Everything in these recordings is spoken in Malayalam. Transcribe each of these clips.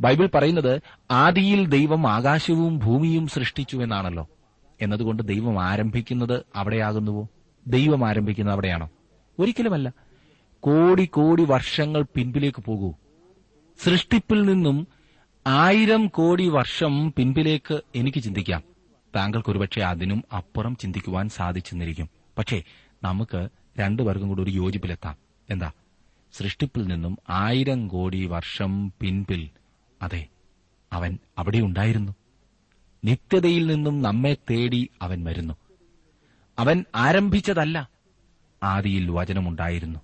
ബൈബിൾ പറയുന്നത് ആദിയിൽ ദൈവം ആകാശവും ഭൂമിയും സൃഷ്ടിച്ചു എന്നാണല്ലോ. എന്നതുകൊണ്ട് ദൈവം ആരംഭിക്കുന്നത് അവിടെയാകുന്നുവോ? ദൈവം ആരംഭിക്കുന്നത് അവിടെയാണോ? ഒരിക്കലുമല്ല. കോടി കോടി വർഷങ്ങൾ പിൻപിലേക്ക് പോകൂ. സൃഷ്ടിപ്പിൽ നിന്നും ആയിരം കോടി വർഷം പിൻപിലേക്ക് എനിക്ക് ചിന്തിക്കാം. താങ്കൾക്ക് ഒരുപക്ഷെ അതിനും അപ്പുറം ചിന്തിക്കുവാൻ സാധിച്ചെന്നിരിക്കും. പക്ഷേ നമുക്ക് രണ്ടുപേർക്കും കൂടി ഒരു യോജിപ്പിലെത്താം. എന്താ? സൃഷ്ടിപ്പിൽ നിന്നും ആയിരം കോടി വർഷം പിൻപിൽ അതെ അവൻ അവിടെ ഉണ്ടായിരുന്നു. നിത്യതയിൽ നിന്നും നമ്മെ തേടി അവൻ വരുന്നു. അവൻ ആരംഭിച്ചതല്ല ആദിയിൽ വചനമുണ്ടായിരുന്നു.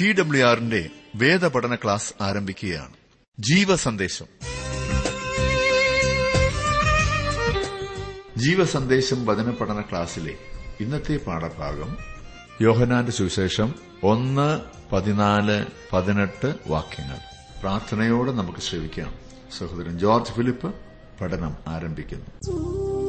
ടി ഡബ്ല്യു ആറിന്റെ വേദപഠന ക്ലാസ് ആരംഭിക്കുകയാണ്. ജീവസന്ദേശം. ജീവസന്ദേശം വചന പഠന ക്ലാസ്സിലെ ഇന്നത്തെ പാഠഭാഗം യോഹനാന്റെ സുവിശേഷം ഒന്ന് പതിനാല് പതിനെട്ട് വാക്യങ്ങൾ. പ്രാർത്ഥനയോടെ നമുക്ക് ശ്രമിക്കാം സഹോദരൻ ജോർജ് ഫിലിപ്പ് പഠനം ആരംഭിക്കുന്നു.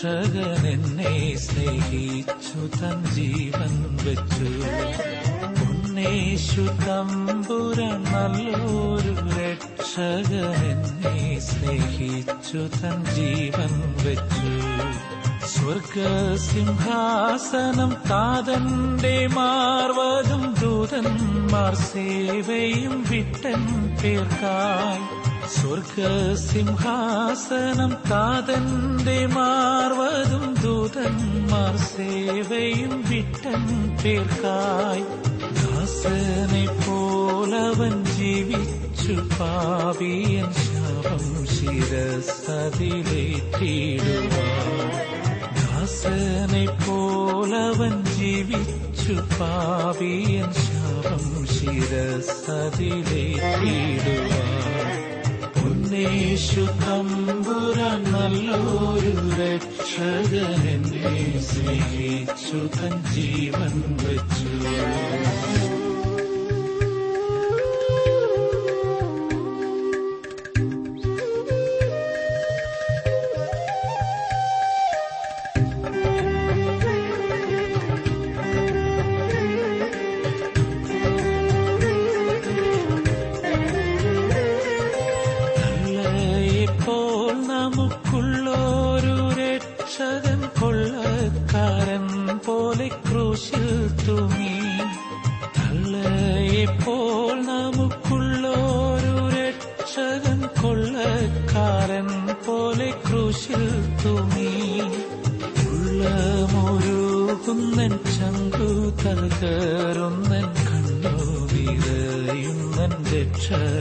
രക്ഷകൻ എന്നെ സ്നേഹിച്ചു തൻ ജീവൻ വെച്ചു. ഉന്നേശു തമ്പുര നല്ലൊരു രക്ഷകൻ എന്നെ സ്നേഹിച്ചു തൻ ജീവൻ വെച്ചു. സ്വർഗസിംഹാസനം താതന്റെ മാർവതും ദൂതന്മാർ സേവയും വിട്ടൻ പേർക്കായി. സ്വർഗസിംഹാസനം കാതന്റെ മാർവതും ദൂതന്മാർ സേവയും വിട്ടൻ പേർക്കായി. ദാസനെ പോലവൻ ജീവിച്ചു പാവിയൻ ശാപം ശിരസതിലേറ്റിടുവാൻ. ദാസനെ പോലവൻ ജീവിച്ചു പാവിയൻ ശാപം ശിരസതിലേറ്റിടുവാൻ. ഉന്നേഷു തമ്പുരാൻ നല്ലൊരു രക്ഷകൻ എന്നെ സ്നേഹിച്ചു ജീവൻ വെച്ചു.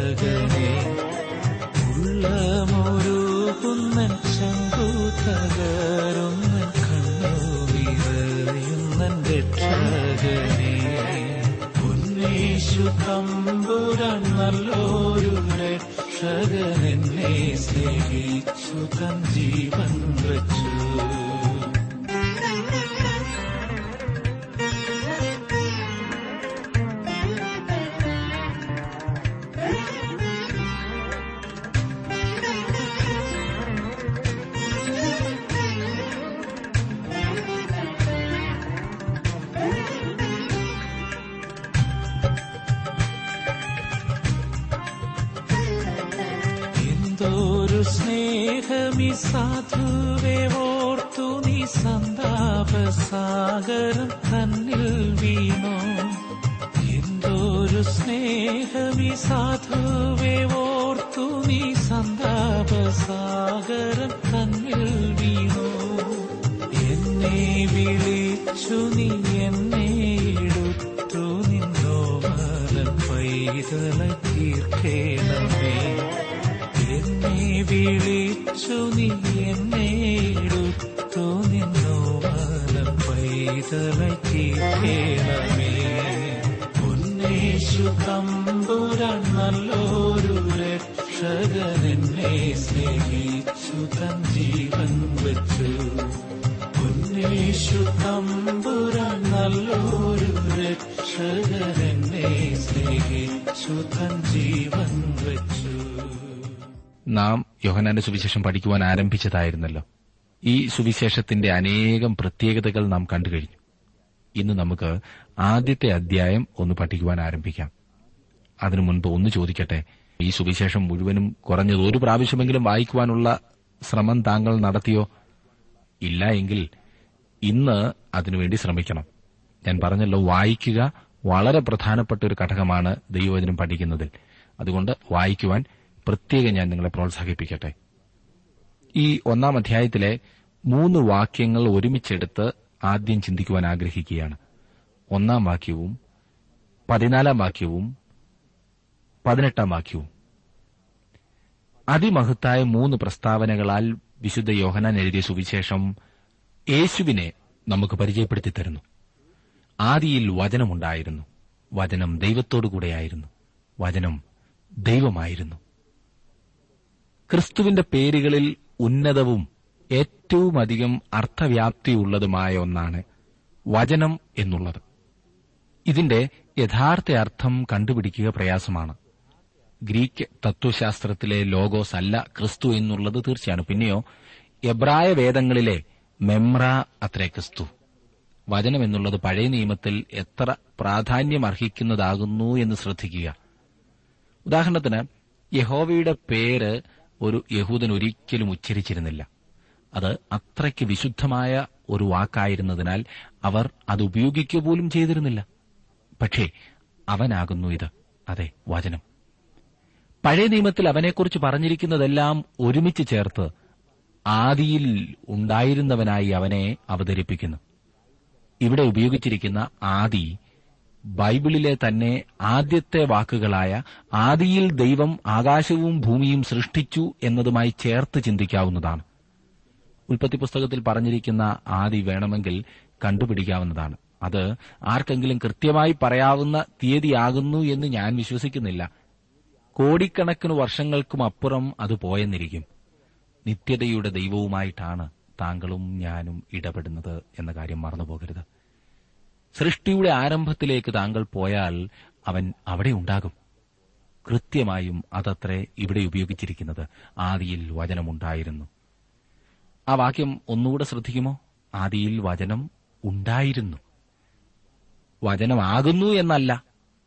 രക്ഷകനെ ഉള്ളമൊരു കുന്നൻ തകരുന്നൻ കണ്ണു വിറയുന്നൻ രക്ഷകനെ. ഉന്നേശു തമ്പുരാൻ നല്ലൊരു രക്ഷകൻ എന്നെ സ്നേഹിച്ചു തൻ ജീവൻ വച്ചു. സാധുവേ ഓർത്തു നീ സന്താപസാഗരം തന്നിൽ വീണോ. എന്തൊരു സ്നേഹമി സാധുവേ ഓർത്തു നീ സന്താപസാഗരം തന്നിൽ വീണോ. എന്നെ വിളിച്ചു നീ എന്നെ എടുത്തു നിന്നോമ പൈതല തീർക്കേണമേ. വിളിച്ചു നീ എന്നെ എടുത്തു നിന്നു? പൈതലായി തീർക്കേണമേ ഉന്നേശു തമ്പുരാൻ നല്ലൊരു രക്ഷകൻ എന്നെ സ്നേഹിച്ചു തൻ ജീവൻ വെച്ചു. ഉന്നേശു തമ്പുരാൻ നല്ലൊരു രക്ഷകൻ എന്നെ സ്നേഹിച്ചു തൻ ജീവൻ വെച്ചു. നാം യോഹനാന്റെ സുവിശേഷം പഠിക്കുവാൻ ആരംഭിച്ചതായിരുന്നല്ലോ. ഈ സുവിശേഷത്തിന്റെ അനേകം പ്രത്യേകതകൾ നാം കണ്ടു കഴിഞ്ഞു. ഇന്ന് നമുക്ക് ആദ്യത്തെ അധ്യായം ഒന്ന് പഠിക്കുവാൻ ആരംഭിക്കാം. അതിനു മുൻപ് ഒന്ന് ചോദിക്കട്ടെ ഈ സുവിശേഷം മുഴുവനും കുറഞ്ഞത് ഒരു പ്രാവശ്യമെങ്കിലും വായിക്കുവാനുള്ള ശ്രമം താങ്കൾ നടത്തിയോ? ഇല്ല എങ്കിൽ ഇന്ന് അതിനുവേണ്ടി ശ്രമിക്കണം. ഞാൻ പറഞ്ഞല്ലോ വായിക്കുക വളരെ പ്രധാനപ്പെട്ട ഒരു ഘടകമാണ് ദൈവവചനം പഠിക്കുന്നതിൽ. അതുകൊണ്ട് വായിക്കുവാൻ പ്രത്യേകം ഞാൻ നിങ്ങളെ പ്രോത്സാഹിപ്പിക്കട്ടെ. ഈ ഒന്നാം അധ്യായത്തിലെ മൂന്ന് വാക്യങ്ങൾ ഒരുമിച്ചെടുത്ത് ആദ്യം ചിന്തിക്കുവാൻ ആഗ്രഹിക്കുകയാണ്. ഒന്നാം വാക്യവും പതിനാലാം വാക്യവും പതിനെട്ടാം വാക്യവും. അതിമഹത്തായ മൂന്ന് പ്രസ്താവനകളാൽ വിശുദ്ധ യോഹനാൻ എഴുതിയ സുവിശേഷം യേശുവിനെ നമുക്ക് പരിചയപ്പെടുത്തി തരുന്നു. ആദിയിൽ വചനമുണ്ടായിരുന്നു. വചനം ദൈവത്തോടുകൂടെയായിരുന്നു. വചനം ദൈവമായിരുന്നു. ക്രിസ്തുവിന്റെ പേരുകളിൽ ഉന്നതവും ഏറ്റവുമധികം അർത്ഥവ്യാപ്തിയുള്ളതുമായ ഒന്നാണ് വചനം എന്നുള്ളത്. ഇതിന്റെ യഥാർത്ഥ അർത്ഥം കണ്ടുപിടിക്കുക പ്രയാസമാണ്. ഗ്രീക്ക് തത്വശാസ്ത്രത്തിലെ ലോഗോസ് അല്ല ക്രിസ്തു എന്നുള്ളത് തീർച്ചയാണ്. പിന്നെയോ എബ്രായ വേദങ്ങളിലെ മെമ്ര അത്രേ ക്രിസ്തു. വചനം എന്നുള്ളത് പഴയ നിയമത്തിൽ എത്ര പ്രാധാന്യം അർഹിക്കുന്നതാകുന്നു എന്ന് ശ്രദ്ധിക്കുക. ഉദാഹരണത്തിന് യഹോവയുടെ പേര് ഒരു യഹൂദൻ ഒരിക്കലും ഉച്ചരിച്ചിരുന്നില്ല. അത് അത്രയ്ക്ക് വിശുദ്ധമായ ഒരു വാക്കായിരുന്നതിനാൽ അവർ അത് ഉപയോഗിക്കുക പോലും ചെയ്തിരുന്നില്ല. പക്ഷേ അവനാകുന്നു ഇത്. അതെ വചനം. പഴയ നിയമത്തിൽ അവനെക്കുറിച്ച് പറഞ്ഞിരിക്കുന്നതെല്ലാം ഒരുമിച്ച് ചേർത്ത് ആദിയിൽ ഉണ്ടായിരുന്നവനായി അവനെ അവതരിപ്പിക്കുന്നു. ഇവിടെ ഉപയോഗിച്ചിരിക്കുന്ന ആദി ബൈബിളിലെ തന്നെ ആദ്യത്തെ വാക്കുകളായ ആദിയിൽ ദൈവം ആകാശവും ഭൂമിയും സൃഷ്ടിച്ചു എന്നതുമായി ചേർത്ത് ചിന്തിക്കാവുന്നതാണ്. ഉൽപ്പത്തി പുസ്തകത്തിൽ പറഞ്ഞിരിക്കുന്ന ആദി വേണമെങ്കിൽ കണ്ടുപിടിക്കാവുന്നതാണ്. അത് ആർക്കെങ്കിലും കൃത്യമായി പറയാവുന്ന തീയതിയാകുന്നു എന്ന് ഞാൻ വിശ്വസിക്കുന്നില്ല. കോടിക്കണക്കിന് വർഷങ്ങൾക്കും അപ്പുറം അത് പോയെന്നിരിക്കും. നിത്യതയുടെ ദൈവവുമായിട്ടാണ് താങ്കളും ഞാനും ഇടപെടുന്നത് എന്ന കാര്യം മറന്നുപോകരുത്. സൃഷ്ടിയുടെ ആരംഭത്തിലേക്ക് താങ്കൾ പോയാൽ അവൻ അവിടെ ഉണ്ടാകും. കൃത്യമായും അതത്രേ ഇവിടെ ഉപയോഗിച്ചിരിക്കുന്നത്. ആദിയിൽ വചനമുണ്ടായിരുന്നു. ആ വാക്യം ഒന്നുകൂടെ ശ്രദ്ധിക്കുമോ? ആദിയിൽ വചനം ഉണ്ടായിരുന്നു. വചനമാകുന്നു എന്നല്ല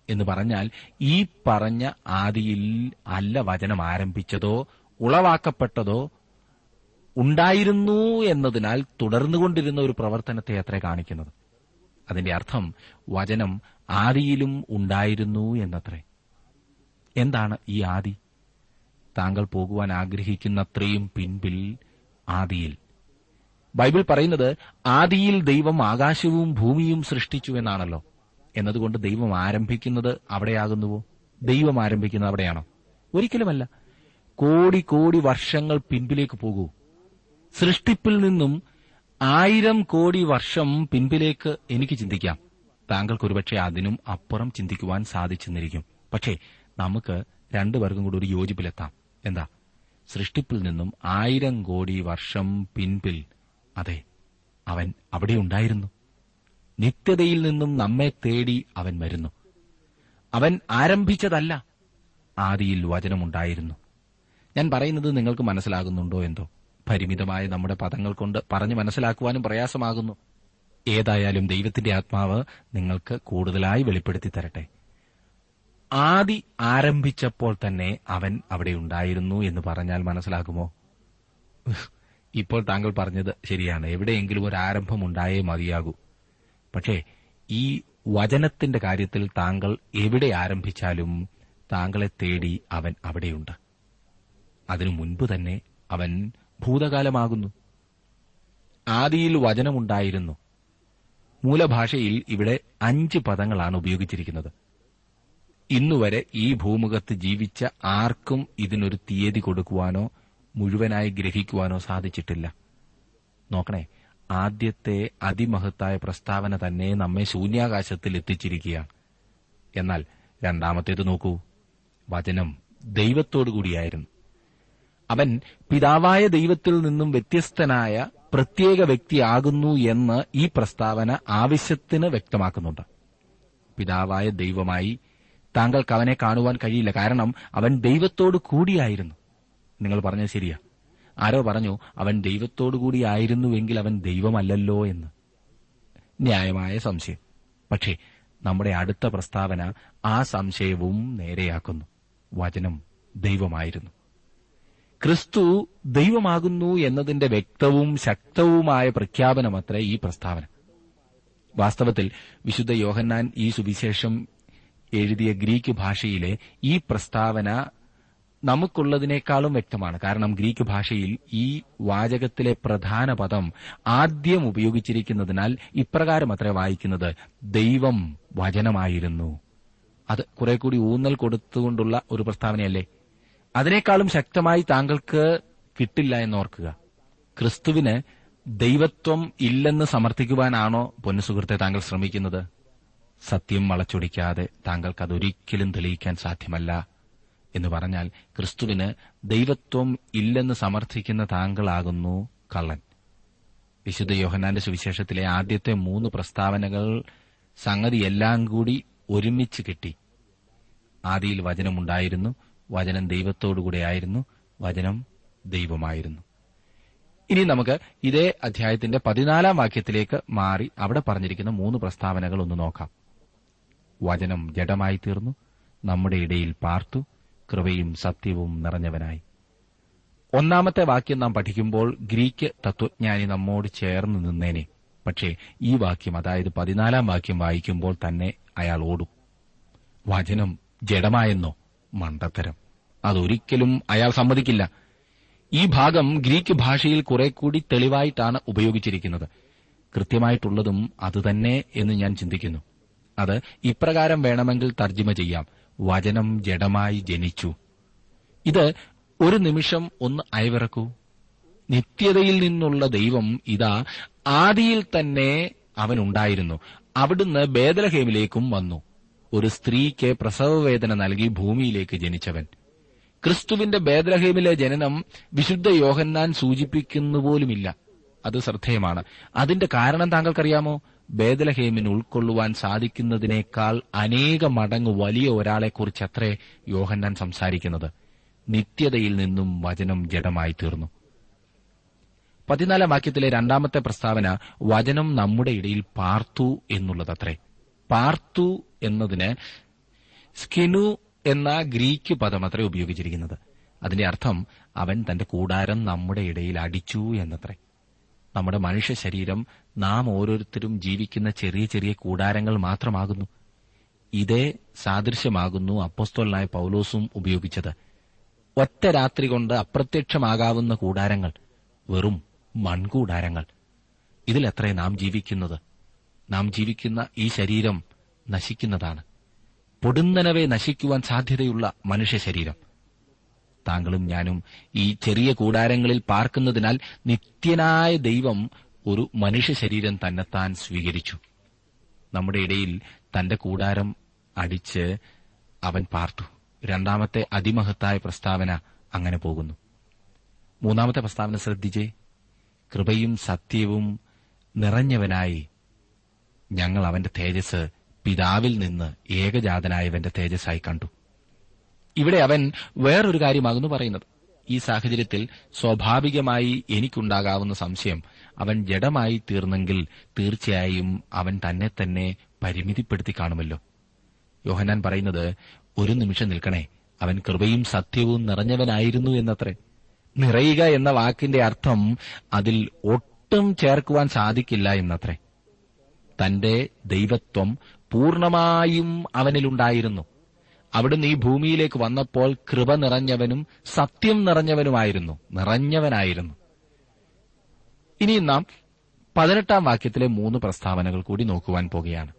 എന്ന് പറഞ്ഞാൽ ഈ പറഞ്ഞ ആദിയിൽ അല്ല വചനം ആരംഭിച്ചതോ ഉളവാക്കപ്പെട്ടതോ ഉണ്ടായിരുന്നു എന്നതിനാൽ തുടർന്നുകൊണ്ടിരുന്ന ഒരു പ്രവർത്തനത്തെ അത്ര കാണിക്കുന്നത്. അതിന്റെ അർത്ഥം വചനം ആദിയിലും ഉണ്ടായിരുന്നു എന്നത്രേ. എന്താണ് ഈ ആദി? താങ്കൾ പോകുവാൻ ആഗ്രഹിക്കുന്നത്രയും പിൻപിൽ ആദിയിൽ. ബൈബിൾ പറയുന്നത് ആദിയിൽ ദൈവം ആകാശവും ഭൂമിയും സൃഷ്ടിച്ചു എന്നാണല്ലോ. എന്നതുകൊണ്ട് ദൈവം ആരംഭിക്കുന്നത് അവിടെയാകുന്നുവോ? ദൈവം ആരംഭിക്കുന്നത് അവിടെയാണോ? ഒരിക്കലുമല്ല. കോടി കോടി വർഷങ്ങൾ പിൻപിലേക്ക് പോകൂ. സൃഷ്ടിപ്പിൽ നിന്നും ആയിരം കോടി വർഷം പിൻപിലേക്ക് എനിക്ക് ചിന്തിക്കാം. താങ്കൾക്ക് ഒരുപക്ഷെ അതിനും അപ്പുറം ചിന്തിക്കുവാൻ സാധിച്ചെന്നിരിക്കും. പക്ഷേ നമുക്ക് രണ്ടുപേർക്കും കൂടി ഒരു യോജിപ്പിലെത്താം. എന്താ? സൃഷ്ടിപ്പിൽ നിന്നും ആയിരം കോടി വർഷം പിൻപിൽ. അതെ അവൻ അവിടെ ഉണ്ടായിരുന്നു. നിത്യതയിൽ നിന്നും നമ്മെ തേടി അവൻ വരുന്നു. അവൻ ആരംഭിച്ചതല്ല ആദിയിൽ വചനമുണ്ടായിരുന്നു ഞാൻ പറയുന്നത് നിങ്ങൾക്ക് മനസ്സിലാകുന്നുണ്ടോ എന്തോ? പരിമിതമായ നമ്മുടെ പദങ്ങൾ കൊണ്ട് പറഞ്ഞു മനസ്സിലാക്കുവാനും പ്രയാസമാകുന്നു. ഏതായാലും ദൈവത്തിന്റെ ആത്മാവ് നിങ്ങൾക്ക് കൂടുതലായി വെളിപ്പെടുത്തി തരട്ടെ. ആദി ആരംഭിച്ചപ്പോൾ തന്നെ അവൻ അവിടെ ഉണ്ടായിരുന്നു എന്ന് പറഞ്ഞാൽ മനസ്സിലാകുമോ? ഇപ്പോൾ താങ്കൾ പറഞ്ഞത് ശരിയാണ്. എവിടെയെങ്കിലും ഒരു ആരംഭം ഉണ്ടായേ മതിയാകൂ. പക്ഷേ ഈ വചനത്തിന്റെ കാര്യത്തിൽ താങ്കൾ എവിടെ ആരംഭിച്ചാലും താങ്കളെ തേടി അവൻ അവിടെയുണ്ട്. അതിനു മുൻപ് തന്നെ അവൻ ഭൂതകാലമാകുന്നു. ആദിയിൽ വചനമുണ്ടായിരുന്നു. മൂലഭാഷയിൽ ഇവിടെ അഞ്ച് പദങ്ങളാണ് ഉപയോഗിച്ചിരിക്കുന്നത്. ഇന്നുവരെ ഈ ഭൂമുഖത്ത് ജീവിച്ച ആർക്കും ഇതിനൊരു തീയതി കൊടുക്കുവാനോ മുഴുവനായി ഗ്രഹിക്കുവാനോ സാധിച്ചിട്ടില്ല. നോക്കണേ ആദ്യത്തെ അതിമഹത്തായ പ്രസ്താവന തന്നെ നമ്മെ ശൂന്യാകാശത്തിൽ എത്തിച്ചിരിക്കുകയാണ്. എന്നാൽ രണ്ടാമത്തേത് നോക്കൂ വചനം ദൈവത്തോടുകൂടിയായിരുന്നു. അവൻ പിതാവായ ദൈവത്തിൽ നിന്നും വ്യത്യസ്തനായ പ്രത്യേക വ്യക്തിയാകുന്നു എന്ന് ഈ പ്രസ്താവന ആവശ്യത്തിന് വ്യക്തമാക്കുന്നുണ്ട്. പിതാവായ ദൈവമായി താങ്കൾക്ക് അവനെ കാണുവാൻ കഴിയില്ല. കാരണം അവൻ ദൈവത്തോടു കൂടിയായിരുന്നു. നിങ്ങൾ പറഞ്ഞത് ശരിയാ. ആരോ പറഞ്ഞു അവൻ ദൈവത്തോടു കൂടിയായിരുന്നുവെങ്കിൽ അവൻ ദൈവമല്ലല്ലോ എന്ന്. ന്യായമായ സംശയം. പക്ഷേ നമ്മുടെ അടുത്ത പ്രസ്താവന ആ സംശയവും നേരെയാക്കുന്നു. വചനം ദൈവമായിരുന്നു. ക്രിസ്തു ദൈവമാകുന്നു എന്നതിന്റെ വ്യക്തവും ശക്തവുമായ പ്രഖ്യാപനമത്രേ ഈ പ്രസ്താവന. വാസ്തവത്തിൽ വിശുദ്ധ യോഹന്നാൻ ഈ സുവിശേഷം എഴുതിയ ഗ്രീക്ക് ഭാഷയിലെ ഈ പ്രസ്താവന നമുക്കുള്ളതിനേക്കാളും വ്യക്തമാണ്. കാരണം ഗ്രീക്ക് ഭാഷയിൽ ഈ വാചകത്തിലെ പ്രധാന പദം ആദ്യം ഉപയോഗിച്ചിരിക്കുന്നതിനാൽ ഇപ്രകാരം അത്ര വായിക്കുന്നത് ദൈവം വചനമായിരുന്നു. അത് കുറെ കൂടി ഊന്നൽ കൊടുത്തുകൊണ്ടുള്ള ഒരു പ്രസ്താവനയല്ലേ? അതിനേക്കാളും ശക്തമായി താങ്കൾക്ക് കിട്ടില്ല എന്നോർക്കുക. ക്രിസ്തുവിന് ദൈവത്വം ഇല്ലെന്ന് സമർത്ഥിക്കുവാനാണോ പൊന്നുസുഹൃത്തെ താങ്കൾ ശ്രമിക്കുന്നത്? സത്യം വളച്ചൊടിക്കാതെ താങ്കൾക്ക് അതൊരിക്കലും തെളിയിക്കാൻ സാധ്യമല്ല എന്ന് പറഞ്ഞാൽ ക്രിസ്തുവിന് ദൈവത്വം ഇല്ലെന്ന് സമർത്ഥിക്കുന്ന താങ്കളാകുന്നു കള്ളൻ. വിശുദ്ധ യോഹനാന്റെ സുവിശേഷത്തിലെ ആദ്യത്തെ മൂന്ന് പ്രസ്താവനകൾ സംഗതിയെല്ലാം കൂടി ഒരുമിച്ച് കിട്ടി. ആദിയിൽ വചനമുണ്ടായിരുന്നു. വചനം ദൈവത്തോടുകൂടെയായിരുന്നു വചനം ദൈവമായിരുന്നു. ഇനി നമുക്ക് ഇതേ അധ്യായത്തിന്റെ പതിനാലാം വാക്യത്തിലേക്ക് മാറി അവിടെ പറഞ്ഞിരിക്കുന്ന മൂന്ന് പ്രസ്താവനകൾ ഒന്ന് നോക്കാം. വചനം ജഡമായി തീർന്നു നമ്മുടെ ഇടയിൽ പാർത്തു കൃപയും സത്യവും നിറഞ്ഞവനായി. ഒന്നാമത്തെ വാക്യം നാം പഠിക്കുമ്പോൾ ഗ്രീക്ക് തത്വജ്ഞാനി നമ്മോട് ചേർന്ന് നിന്നേനെ. പക്ഷേ ഈ വാക്യം അതായത് പതിനാലാം വാക്യം വായിക്കുമ്പോൾ തന്നെ അയാൾ ഓടും. വചനം ജഡമായെന്നോ മണ്ടത്തരം. അതൊരിക്കലും അയാൾ സമ്മതിക്കില്ല. ഈ ഭാഗം ഗ്രീക്ക് ഭാഷയിൽ കുറെ കൂടി തെളിവായിട്ടാണ് ഉപയോഗിച്ചിരിക്കുന്നത്. കൃത്യമായിട്ടുള്ളതും അതുതന്നെ എന്ന് ഞാൻ ചിന്തിക്കുന്നു. അത് ഇപ്രകാരം വേണമെങ്കിൽ തർജിമ ചെയ്യാം. വചനം ജഡമായി ജനിച്ചു. ഇത് ഒരു നിമിഷം ഒന്ന് അയവിറക്കൂ. നിത്യതയിൽ നിന്നുള്ള ദൈവം ഇതാ ആദിയിൽ തന്നെ അവനുണ്ടായിരുന്നു. അവിടുന്ന് ബേദലഹേമിലേക്കും വന്നു. ഒരു സ്ത്രീക്ക് പ്രസവവേദന നൽകി ഭൂമിയിലേക്ക് ജനിച്ചവൻ. ക്രിസ്തുവിന്റെ ബേദ്രഹീമിലെ ജനനം വിശുദ്ധ യോഹന്നാൻ സൂചിപ്പിക്കുന്നുപോലുമില്ല. അത് ശ്രദ്ധേയമാണ്. അതിന്റെ കാരണം താങ്കൾക്കറിയാമോ? ബേദലഹേമിന് ഉൾക്കൊള്ളുവാൻ സാധിക്കുന്നതിനേക്കാൾ അനേക മടങ്ങ് വലിയ ഒരാളെക്കുറിച്ച് അത്രേ യോഹന്നാൻ സംസാരിക്കുന്നത്. നിത്യതയിൽ നിന്നും വചനം ജഡമായി തീർന്നു. പതിനാലാം വാക്യത്തിലെ രണ്ടാമത്തെ പ്രസ്താവന വചനം നമ്മുടെ ഇടയിൽ പാർത്തു എന്നുള്ളതത്രേ. പാർത്തു എന്നതിന് സ്കിനു എന്ന ഗ്രീക്ക് പദമത്രേ ഉപയോഗിച്ചിരിക്കുന്നത്. അതിന്റെ അർത്ഥം അവൻ തന്റെ കൂടാരം നമ്മുടെ ഇടയിൽ അടിച്ചു എന്നത്രേ. നമ്മുടെ മനുഷ്യ ശരീരം നാം ഓരോരുത്തരും ജീവിക്കുന്ന ചെറിയ ചെറിയ കൂടാരങ്ങൾ മാത്രമാകുന്നു. ഇതേ സാദൃശ്യമാകുന്നു അപ്പോസ്തോലായ പൌലോസും ഉപയോഗിച്ചത്. ഒറ്റ രാത്രി കൊണ്ട് അപ്രത്യക്ഷമാകാവുന്ന കൂടാരങ്ങൾ വെറും മൺകൂടാരങ്ങൾ. ഇതിലെത്രേ നാം ജീവിക്കുന്നത്. നാം ജീവിക്കുന്ന ഈ ശരീരം നശിക്കുന്നതാണ്. പൊടുന്നനവെ നശിക്കുവാൻ സാധ്യതയുള്ള മനുഷ്യ ശരീരം. താങ്കളും ഞാനും ഈ ചെറിയ കൂടാരങ്ങളിൽ പാർക്കുന്നതിനാൽ നിത്യനായ ദൈവം ഒരു മനുഷ്യ ശരീരം തന്നെത്താൻ സ്വീകരിച്ചു. നമ്മുടെ ഇടയിൽ തന്റെ കൂടാരം അടിച്ച് അവൻ പാർത്തു. രണ്ടാമത്തെ അതിമഹത്തായ പ്രസ്താവന അങ്ങനെ പോകുന്നു. മൂന്നാമത്തെ പ്രസ്താവന ശ്രദ്ധിച്ചേ കൃപയും സത്യവും നിറഞ്ഞവനായി ഞങ്ങൾ അവന്റെ തേജസ് പിതാവിൽ നിന്ന് ഏകജാതനായവന്റെ തേജസ്സായി കണ്ടു. ഇവിടെ അവൻ വേറൊരു കാര്യമാകുന്നു പറയുന്നത്. ഈ സാഹചര്യത്തിൽ സ്വാഭാവികമായി എനിക്കുണ്ടാകാവുന്ന സംശയം അവൻ ജഡമായി തീർന്നെങ്കിൽ തീർച്ചയായും അവൻ തന്നെ തന്നെ പരിമിതിപ്പെടുത്തി കാണുമല്ലോ. യോഹനാൻ പറയുന്നത് ഒരു നിമിഷം നിൽക്കണേ അവൻ കൃപയും സത്യവും നിറഞ്ഞവനായിരുന്നു എന്നത്രേ. നിറയുക എന്ന വാക്കിന്റെ അർത്ഥം അതിൽ ഒട്ടും ചേർക്കുവാൻ സാധിക്കില്ല എന്നത്രേ. തന്റെ ദൈവത്വം പൂർണമായും അവനിലുണ്ടായിരുന്നു. അവിടുന്ന് ഈ ഭൂമിയിലേക്ക് വന്നപ്പോൾ കൃപ നിറഞ്ഞവനും സത്യം നിറഞ്ഞവനുമായിരുന്നു. നിറഞ്ഞവനായിരുന്നു. ഇനി നാം പതിനെട്ടാം വാക്യത്തിലെ മൂന്ന് പ്രസ്താവനകൾ കൂടി നോക്കുവാൻ പോകുകയാണ്.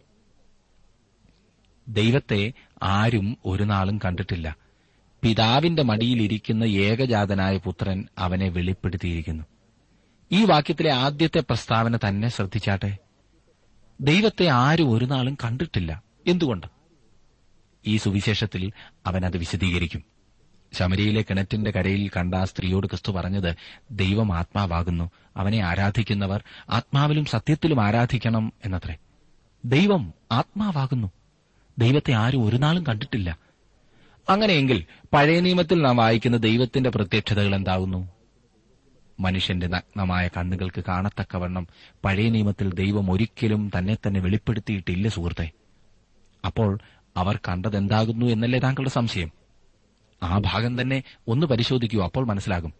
ദൈവത്തെ ആരും ഒരു നാളും കണ്ടിട്ടില്ല. പിതാവിന്റെ മടിയിലിരിക്കുന്ന ഏകജാതനായ പുത്രൻ അവനെ വെളിപ്പെടുത്തിയിരിക്കുന്നു. ഈ വാക്യത്തിലെ ആദ്യത്തെ പ്രസ്താവന തന്നെ ശ്രദ്ധിച്ചാട്ടെ? ദൈവത്തെ ആരും ഒരു നാളും കണ്ടിട്ടില്ല. എന്തുകൊണ്ട്? ഈ സുവിശേഷത്തിൽ അവൻ അത് വിശദീകരിക്കും. ശമരിയിലെ കിണറ്റിന്റെ കരയിൽ കണ്ട ആ സ്ത്രീയോട് ക്രിസ്തു പറഞ്ഞത് ദൈവം ആത്മാവാകുന്നു. അവനെ ആരാധിക്കുന്നവർ ആത്മാവിലും സത്യത്തിലും ആരാധിക്കണം എന്നത്രേ. ദൈവം ആത്മാവാകുന്നു. ദൈവത്തെ ആരും ഒരു നാളും കണ്ടിട്ടില്ല. അങ്ങനെയെങ്കിൽ പഴയ നിയമത്തിൽ നാം വായിക്കുന്ന ദൈവത്തിന്റെ പ്രത്യക്ഷതകൾ എന്താകുന്നു? മനുഷ്യന്റെ നഗ്നമായ കണ്ണുകൾക്ക് കാണത്തക്കവണ്ണം പഴയ നിയമത്തിൽ ദൈവം ഒരിക്കലും തന്നെ തന്നെ വെളിപ്പെടുത്തിയിട്ടില്ല സുഹൃത്തെ. അപ്പോൾ അവർ കണ്ടതെന്താകുന്നു എന്നല്ലേ താങ്കളുടെ സംശയം? ആ ഭാഗം തന്നെ ഒന്ന് പരിശോധിക്കൂ അപ്പോൾ മനസ്സിലാകും.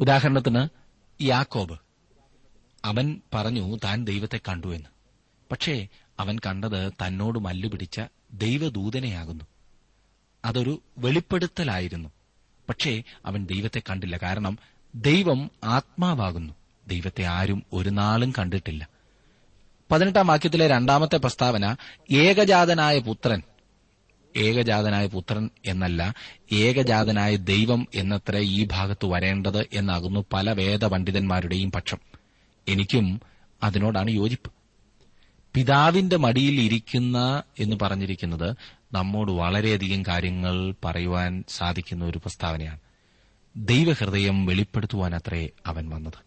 ഉദാഹരണത്തിന് യാക്കോബ്. അവൻ പറഞ്ഞു താൻ ദൈവത്തെ കണ്ടു എന്ന്. പക്ഷേ അവൻ കണ്ടത് തന്നോട് മല്ലുപിടിച്ച ദൈവദൂതനെയാകുന്നു. അതൊരു വെളിപ്പെടുത്തലായിരുന്നു. പക്ഷേ അവൻ ദൈവത്തെ കണ്ടില്ല. കാരണം ദൈവം ആത്മാവാകുന്നു. ദൈവത്തെ ആരും ഒരു നാളും കണ്ടിട്ടില്ല. പതിനെട്ടാം വാക്യത്തിലെ രണ്ടാമത്തെ പ്രസ്താവന ഏകജാതനായ പുത്രൻ. ഏകജാതനായ പുത്രൻ എന്നല്ല ഏകജാതനായ ദൈവം എന്നത്ര ഈ ഭാഗത്ത് വരേണ്ടത് എന്നാകുന്നു പല വേദപണ്ഡിതന്മാരുടെയും പക്ഷം. എനിക്കും അതിനോടാണ് യോജിപ്പ്. പിതാവിന്റെ മടിയിൽ ഇരിക്കുന്ന എന്ന് പറഞ്ഞിരിക്കുന്നത് നമ്മോട് വളരെയധികം കാര്യങ്ങൾ പറയുവാൻ സാധിക്കുന്ന ഒരു പ്രസ്താവനയാണ്. ദൈവഹൃദയം വെളിപ്പെടുത്തുവാനത്രേ അവൻ വന്നത്.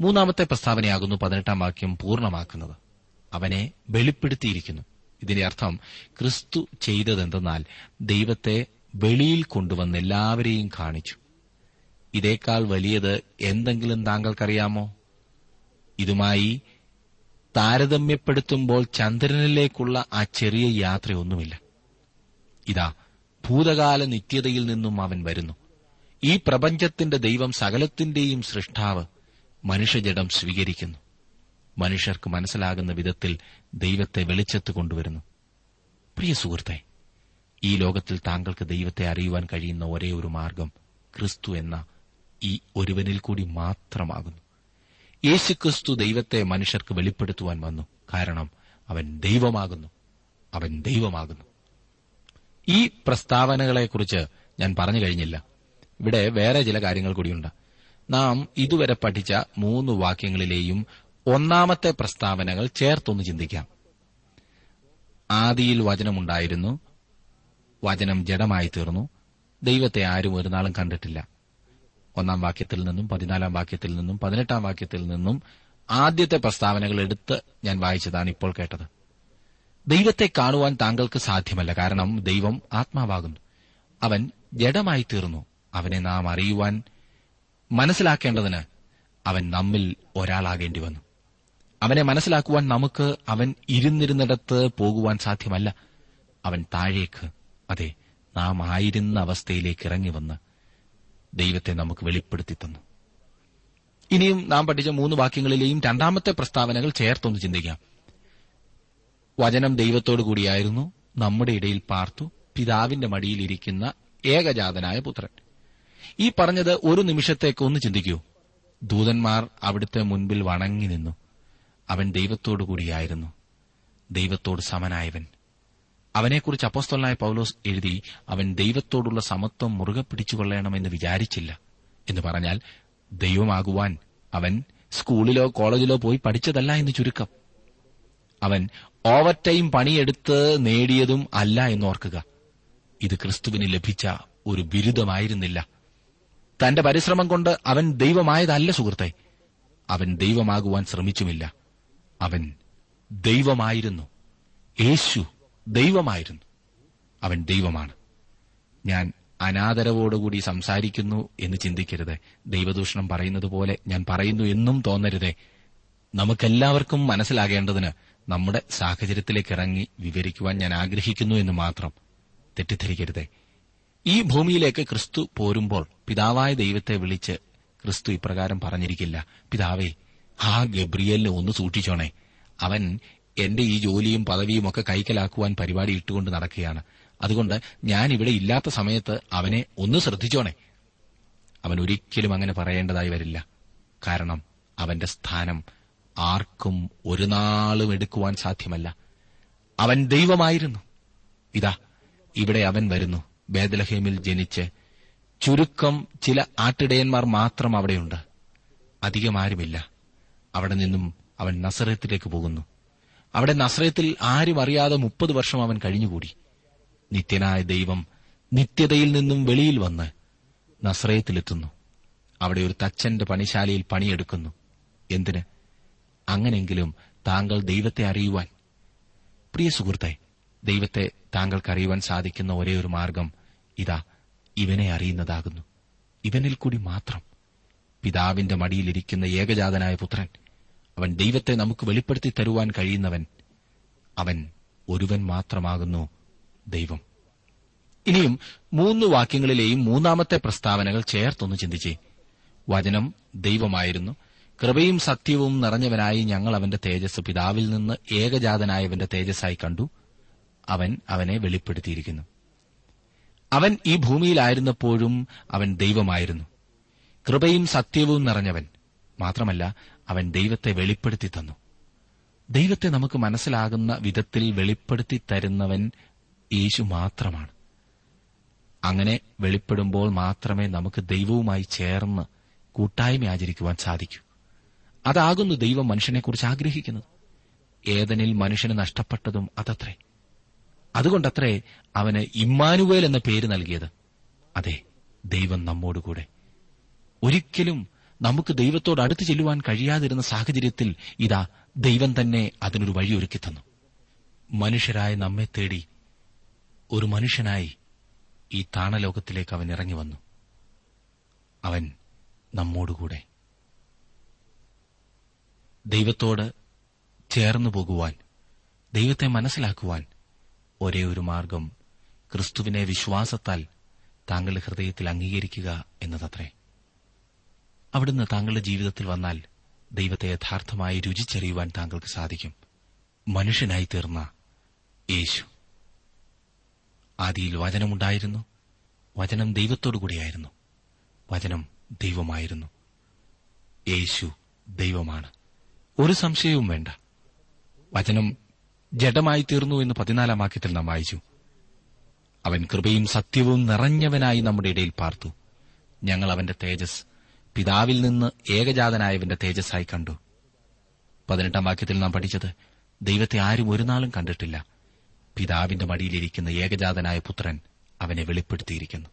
മൂന്നാമത്തെ പ്രസ്താവനയാകുന്നു പതിനെട്ടാം വാക്യം പൂർണമാക്കുന്നത്. അവനെ വെളിപ്പെടുത്തിയിരിക്കുന്നു. ഇതിന്റെ അർത്ഥം ക്രിസ്തു ചെയ്തതെന്തെന്നാൽ ദൈവത്തെ വെളിയിൽ കൊണ്ടുവന്ന് എല്ലാവരെയും കാണിച്ചു. ഇതേക്കാൾ വലിയത് എന്തെങ്കിലും താങ്കൾക്കറിയാമോ? ഇതുമായി താരതമ്യപ്പെടുത്തുമ്പോൾ ചന്ദ്രനിലേക്കുള്ള ആ ചെറിയ യാത്രയൊന്നുമില്ല. ഇതാ ഭൂതകാല നിത്യതയിൽ നിന്നും അവൻ വരുന്നു. ഈ പ്രപഞ്ചത്തിന്റെ ദൈവം സകലത്തിന്റെയും സൃഷ്ടാവ് മനുഷ്യജടം സ്വീകരിക്കുന്നു. മനുഷ്യർക്ക് മനസ്സിലാകുന്ന വിധത്തിൽ ദൈവത്തെ വെളിച്ചത്ത് കൊണ്ടുവരുന്നു. പ്രിയ സുഹൃത്തെ ഈ ലോകത്തിൽ താങ്കൾക്ക് ദൈവത്തെ അറിയുവാൻ കഴിയുന്ന ഒരേ ഒരു മാർഗം ക്രിസ്തു എന്ന ഈ ഒരുവനിൽ കൂടി മാത്രമാകുന്നു. യേശു ക്രിസ്തു ദൈവത്തെ മനുഷ്യർക്ക് വെളിപ്പെടുത്തുവാൻ വന്നു. കാരണം അവൻ ദൈവമാകുന്നു. അവൻ ദൈവമാകുന്നു. ഈ പ്രസ്താവനകളെക്കുറിച്ച് ഞാൻ പറഞ്ഞു കഴിഞ്ഞില്ല. ഇവിടെ വേറെ ചില കാര്യങ്ങൾ കൂടിയുണ്ട്. നാം ഇതുവരെ പഠിച്ച മൂന്ന് വാക്യങ്ങളിലെയും ഒന്നാമത്തെ പ്രസ്താവനകൾ ചേർത്തൊന്ന് ചിന്തിക്കാം. ആദിയിൽ വചനമുണ്ടായിരുന്നു. വചനം ജഡമായി തീർന്നു. ദൈവത്തെ ആരും ഒരു നാളും കണ്ടിട്ടില്ല. ഒന്നാം വാക്യത്തിൽ നിന്നും പതിനാലാം വാക്യത്തിൽ നിന്നും പതിനെട്ടാം വാക്യത്തിൽ നിന്നും ആദ്യത്തെ പ്രസ്താവനകൾ എടുത്ത് ഞാൻ വായിച്ചതാണ് ഇപ്പോൾ കേട്ടത്. ദൈവത്തെ കാണുവാൻ താങ്കൾക്ക് സാധ്യമല്ല. കാരണം ദൈവം ആത്മാവാകുന്നു. അവൻ ജഡമായി തീർന്നു. അവനെ നാം അറിയുവാൻ മനസ്സിലാക്കേണ്ടതിന് അവൻ നമ്മിൽ ഒരാളാകേണ്ടി വന്നു. അവനെ മനസ്സിലാക്കുവാൻ നമുക്ക് അവൻ ഇരുന്നിരുന്നിടത്ത് പോകുവാൻ സാധ്യമല്ല. അവൻ താഴേക്ക് അതെ നാം ആയിരുന്ന അവസ്ഥയിലേക്ക് ഇറങ്ങി വന്ന് ദൈവത്തെ നമുക്ക് വെളിപ്പെടുത്തി തന്നു. ഇനിയും നാം പഠിച്ച മൂന്ന് വാക്യങ്ങളിലെയും രണ്ടാമത്തെ പ്രസ്താവനകൾ ചേർത്തൊന്ന് ചിന്തിക്കാം. വചനം ദൈവത്തോടു കൂടിയായിരുന്നു നമ്മുടെ ഇടയിൽ പാർത്തു പിതാവിന്റെ മടിയിലിരിക്കുന്ന ഏകജാതനായ പുത്രൻ. ഈ പറഞ്ഞത് ഒരു നിമിഷത്തേക്ക് ഒന്ന് ചിന്തിക്കൂ. ദൂതന്മാർ അവിടുത്തെ മുൻപിൽ വണങ്ങി നിന്നു. അവൻ ദൈവത്തോടു കൂടിയായിരുന്നു. ദൈവത്തോട് സമനായവൻ. അവനെക്കുറിച്ച് അപ്പോസ്തലനായ പൌലോസ് എഴുതി അവൻ ദൈവത്തോടുള്ള സമത്വം മുറുകെ പിടിച്ചുകൊള്ളണമെന്ന് വിചാരിച്ചില്ല എന്ന് പറഞ്ഞാൽ ദൈവമാകുവാൻ അവൻ സ്കൂളിലോ കോളേജിലോ പോയി പഠിച്ചതല്ല എന്ന് ചുരുക്കം. അവൻ ഓവർ ടൈം പണിയെടുത്ത് നേടിയതും അല്ല എന്നോർക്കുക ഇത് ക്രിസ്തുവിന് ലഭിച്ച ഒരു ബിരുദമായിരുന്നില്ല. തന്റെ പരിശ്രമം കൊണ്ട് അവൻ ദൈവമായതല്ല സുഹൃത്തെ. അവൻ ദൈവമാകുവാൻ ശ്രമിച്ചുമില്ല. അവൻ ദൈവമായിരുന്നു. യേശു ദൈവമായിരുന്നു. അവൻ ദൈവമാണ്. ഞാൻ അനാദരവോടുകൂടി സംസാരിക്കുന്നു എന്ന് ചിന്തിക്കരുത്. ദൈവദൂഷണം പറയുന്നത് പോലെ ഞാൻ പറയുന്നു എന്നും തോന്നരുതേ. നമുക്കെല്ലാവർക്കും മനസ്സിലാകേണ്ടതിന് നമ്മുടെ സാഹചര്യത്തിലേക്ക് ഇറങ്ങി വിവരിക്കുവാൻ ഞാൻ ആഗ്രഹിക്കുന്നു എന്ന് മാത്രം തെറ്റിദ്ധരിക്കരുതേ. ഈ ഭൂമിയിലേക്ക് ക്രിസ്തു പോരുമ്പോൾ പിതാവായ ദൈവത്തെ വിളിച്ച് ക്രിസ്തു ഇപ്രകാരം പറഞ്ഞിരിക്കില്ല പിതാവേ ആ ഗബ്രിയലിനെ ഒന്ന് സൂക്ഷിച്ചോണേ. അവൻ എന്റെ ഈ ജോലിയും പദവിയും ഒക്കെ കൈക്കലാക്കുവാൻ പരിപാടി ഇട്ടുകൊണ്ട് നടക്കുകയാണ്. അതുകൊണ്ട് ഞാൻ ഇവിടെ ഇല്ലാത്ത സമയത്ത് അവനെ ഒന്ന് ശ്രദ്ധിച്ചോണേ. അവൻ ഒരിക്കലും അങ്ങനെ പറയേണ്ടതായി വരില്ല. കാരണം അവന്റെ സ്ഥാനം ആർക്കും ഒരു നാളും എടുക്കുവാൻ സാധ്യമല്ല. അവൻ ദൈവമായിരുന്നു. ഇതാ ഇവിടെ അവൻ വരുന്നു. ബേദലഹേമിൽ ജനിച്ച് ചുരുക്കം ചില ആട്ടിടയന്മാർ മാത്രം അവിടെയുണ്ട്. അധികം ആരുമില്ല അവിടെ നിന്നും അവൻ നസറത്തിലേക്ക് പോകുന്നു. അവിടെ നസ്രയത്തിൽ ആരും അറിയാതെ മുപ്പത് വർഷം അവൻ കഴിഞ്ഞുകൂടി. നിത്യനായ ദൈവം നിത്യതയിൽ നിന്നും വെളിയിൽ വന്ന് നസ്രയത്തിലെത്തുന്നു അവിടെ ഒരു തച്ചന്റെ പണിശാലയിൽ പണിയെടുക്കുന്നു. എന്തിന്? അങ്ങനെങ്കിലും താങ്കൾ ദൈവത്തെ അറിയുവാൻ. പ്രിയ സുഹൃത്തെ ദൈവത്തെ താങ്കൾക്കറിയുവാൻ സാധിക്കുന്ന ഒരേ ഒരു മാർഗം ഇതാ ഇവനെ അറിയുന്നതാകുന്നു. ഇവനിൽ കൂടി മാത്രം. പിതാവിന്റെ മടിയിലിരിക്കുന്ന ഏകജാതനായ പുത്രൻ അവൻ ദൈവത്തെ നമുക്ക് വെളിപ്പെടുത്തി തരുവാൻ കഴിയുന്നവൻ അവൻ ഒരുവൻ മാത്രമാകുന്നു ദൈവം. ഇനിയും മൂന്ന് വാക്യങ്ങളിലെയും മൂന്നാമത്തെ പ്രസ്താവനകൾ ചേർത്തൊന്ന് ചിന്തിച്ചേ. വചനം ദൈവമായിരുന്നു. കൃപയും സത്യവും നിറഞ്ഞവനായി ഞങ്ങൾ അവന്റെ തേജസ് പിതാവിൽ നിന്ന് ഏകജാതനായവന്റെ തേജസ്സായി കണ്ടു. അവൻ അവനെ വെളിപ്പെടുത്തിയിരിക്കുന്നു. അവൻ ഈ ഭൂമിയിലായിരുന്നപ്പോഴും അവൻ ദൈവമായിരുന്നു. കൃപയും സത്യവും നിറഞ്ഞവൻ. മാത്രമല്ല അവൻ ദൈവത്തെ വെളിപ്പെടുത്തി തന്നു. ദൈവത്തെ നമുക്ക് മനസ്സിലാകുന്ന വിധത്തിൽ വെളിപ്പെടുത്തി തരുന്നവൻ യേശു മാത്രമാണ്. അങ്ങനെ വെളിപ്പെടുമ്പോൾ മാത്രമേ നമുക്ക് ദൈവവുമായി ചേർന്ന് കൂട്ടായ്മ ആചരിക്കുവാൻ സാധിക്കൂ. അതാകുന്നു ദൈവം മനുഷ്യനെക്കുറിച്ച് ആഗ്രഹിക്കുന്നത്. ഏതനിൽ മനുഷ്യന് നഷ്ടപ്പെട്ടതും അതത്രേ. അതുകൊണ്ടത്രേ അവന് ഇമ്മാനുവേൽ എന്ന പേര് നൽകിയത്. അതെ ദൈവം നമ്മോടുകൂടെ. ഒരിക്കലും നമുക്ക് ദൈവത്തോട് അടുത്തു ചെല്ലുവാൻ കഴിയാതിരുന്ന സാഹചര്യത്തിൽ ഇതാ ദൈവം തന്നെ അതിനൊരു വഴിയൊരുക്കി തന്നു. മനുഷ്യരായ നമ്മെ തേടി ഒരു മനുഷ്യനായി ഈ താണലോകത്തിലേക്ക് അവൻ ഇറങ്ങി വന്നു. അവൻ നമ്മോടുകൂടെ. ദൈവത്തോട് ചേർന്നു പോകുവാൻ ദൈവത്തെ മനസ്സിലാക്കുവാൻ ഒരേ ഒരു മാർഗം ക്രിസ്തുവിനെ വിശ്വാസത്താൽ താങ്കളുടെ ഹൃദയത്തിൽ അംഗീകരിക്കുക എന്നതത്രേ. അവിടുന്ന് താങ്കളുടെ ജീവിതത്തിൽ വന്നാൽ ദൈവത്തെ യഥാർത്ഥമായി രുചിച്ചറിയുവാൻ താങ്കൾക്ക് സാധിക്കും. മനുഷ്യനായി തീർന്ന യേശു. ആദിയിൽ വചനമുണ്ടായിരുന്നു. വചനം ദൈവത്തോടുകൂടിയായിരുന്നു വചനം ദൈവമായിരുന്നു. യേശു ദൈവമാണ്. ഒരു സംശയവും വേണ്ട. വചനം ജഡമായി തീർന്നു എന്ന് പതിനാലാം വാക്യത്തിൽ നാം വായിച്ചു. അവൻ കൃപയും സത്യവും നിറഞ്ഞവനായി നമ്മുടെ ഇടയിൽ പാർത്തു. ഞങ്ങൾ അവന്റെ തേജസ് പിതാവിൽ നിന്ന് ഏകജാതനായവന്റെ തേജസ്സായി കണ്ടു. പതിനെട്ടാം വാക്യത്തിൽ നാം പഠിച്ചത് ദൈവത്തെ ആരും ഒരു നാളും കണ്ടിട്ടില്ല. പിതാവിന്റെ മടിയിലിരിക്കുന്ന ഏകജാതനായ പുത്രൻ അവനെ വെളിപ്പെടുത്തിയിരിക്കുന്നു.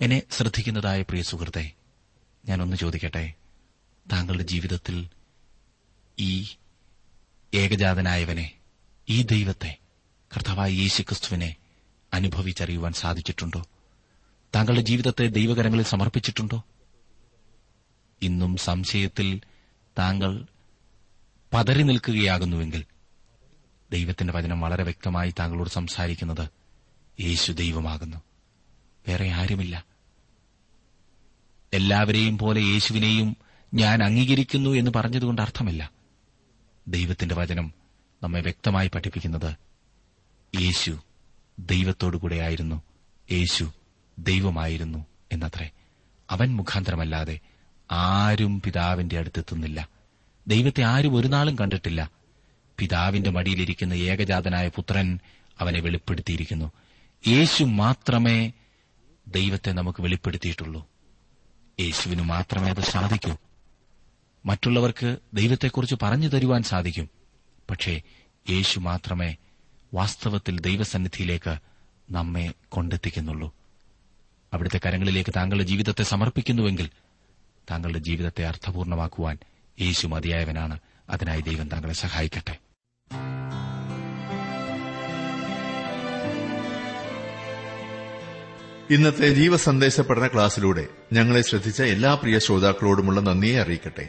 എന്നെ ശ്രദ്ധിക്കുന്നതായ പ്രിയ സുഹൃത്തെ ഞാനൊന്ന് ചോദിക്കട്ടെ താങ്കളുടെ ജീവിതത്തിൽ ഈ ഏകജാതനായവനെ ഈ ദൈവത്തെ കർത്താവായ യേശുക്രിസ്തുവിനെ അനുഭവിച്ചറിയുവാൻ സാധിച്ചിട്ടുണ്ടോ? താങ്കളുടെ ജീവിതത്തെ ദൈവകരങ്ങളിൽ സമർപ്പിച്ചിട്ടുണ്ടോ? ഇന്നും സംശയത്തിൽ താങ്കൾ പതറി നിൽക്കുകയാകുന്നുവെങ്കിൽ ദൈവത്തിന്റെ വചനം വളരെ വ്യക്തമായി താങ്കളോട് സംസാരിക്കുന്നത് യേശു ദൈവമാകുന്നു. വേറെ ആരുമില്ല. എല്ലാവരെയും പോലെ യേശുവിനെയും ഞാൻ അംഗീകരിക്കുന്നു എന്ന് പറഞ്ഞതുകൊണ്ട് അർത്ഥമില്ല. ദൈവത്തിന്റെ വചനം നമ്മെ വ്യക്തമായി പഠിപ്പിക്കുന്നത് യേശു ദൈവത്തോടുകൂടെയായിരുന്നു. യേശു ദൈവമായിരുന്നു എന്നത്രേ. അവൻ മുഖാന്തരമല്ലാതെ ആരും പിതാവിന്റെ അടുത്തെത്തുന്നില്ല. ദൈവത്തെ ആരും ഒരു നാളും കണ്ടിട്ടില്ല. പിതാവിന്റെ മടിയിലിരിക്കുന്ന ഏകജാതനായ പുത്രൻ അവനെ വെളിപ്പെടുത്തിയിരിക്കുന്നു. യേശു മാത്രമേ ദൈവത്തെ നമുക്ക് വെളിപ്പെടുത്തിയിട്ടുള്ളൂ. യേശുവിന് മാത്രമേ അത് സാധിക്കൂ. മറ്റുള്ളവർക്ക് ദൈവത്തെക്കുറിച്ച് പറഞ്ഞു തരുവാൻ സാധിക്കും. പക്ഷേ യേശു മാത്രമേ വാസ്തവത്തിൽ ദൈവസന്നിധിയിലേക്ക് നമ്മെ കൊണ്ടെത്തിക്കുന്നുള്ളൂ. അവിടുത്തെ കരങ്ങളിലേക്ക് താങ്കളുടെ ജീവിതത്തെ സമർപ്പിക്കുന്നുവെങ്കിൽ താങ്കളുടെ ജീവിതത്തെ അർത്ഥപൂർണമാക്കുവാൻ യേശു മതിയായവനാണ്. അതിനായി ദൈവം താങ്കളെ സഹായിക്കട്ടെ. ഇന്നത്തെ ജീവസന്ദേശ പഠന ക്ലാസ്സിലൂടെ ഞങ്ങളെ ശ്രദ്ധിച്ച എല്ലാ പ്രിയ ശ്രോതാക്കളോടുമുള്ള നന്ദിയെ അറിയിക്കട്ടെ.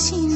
¡Sí!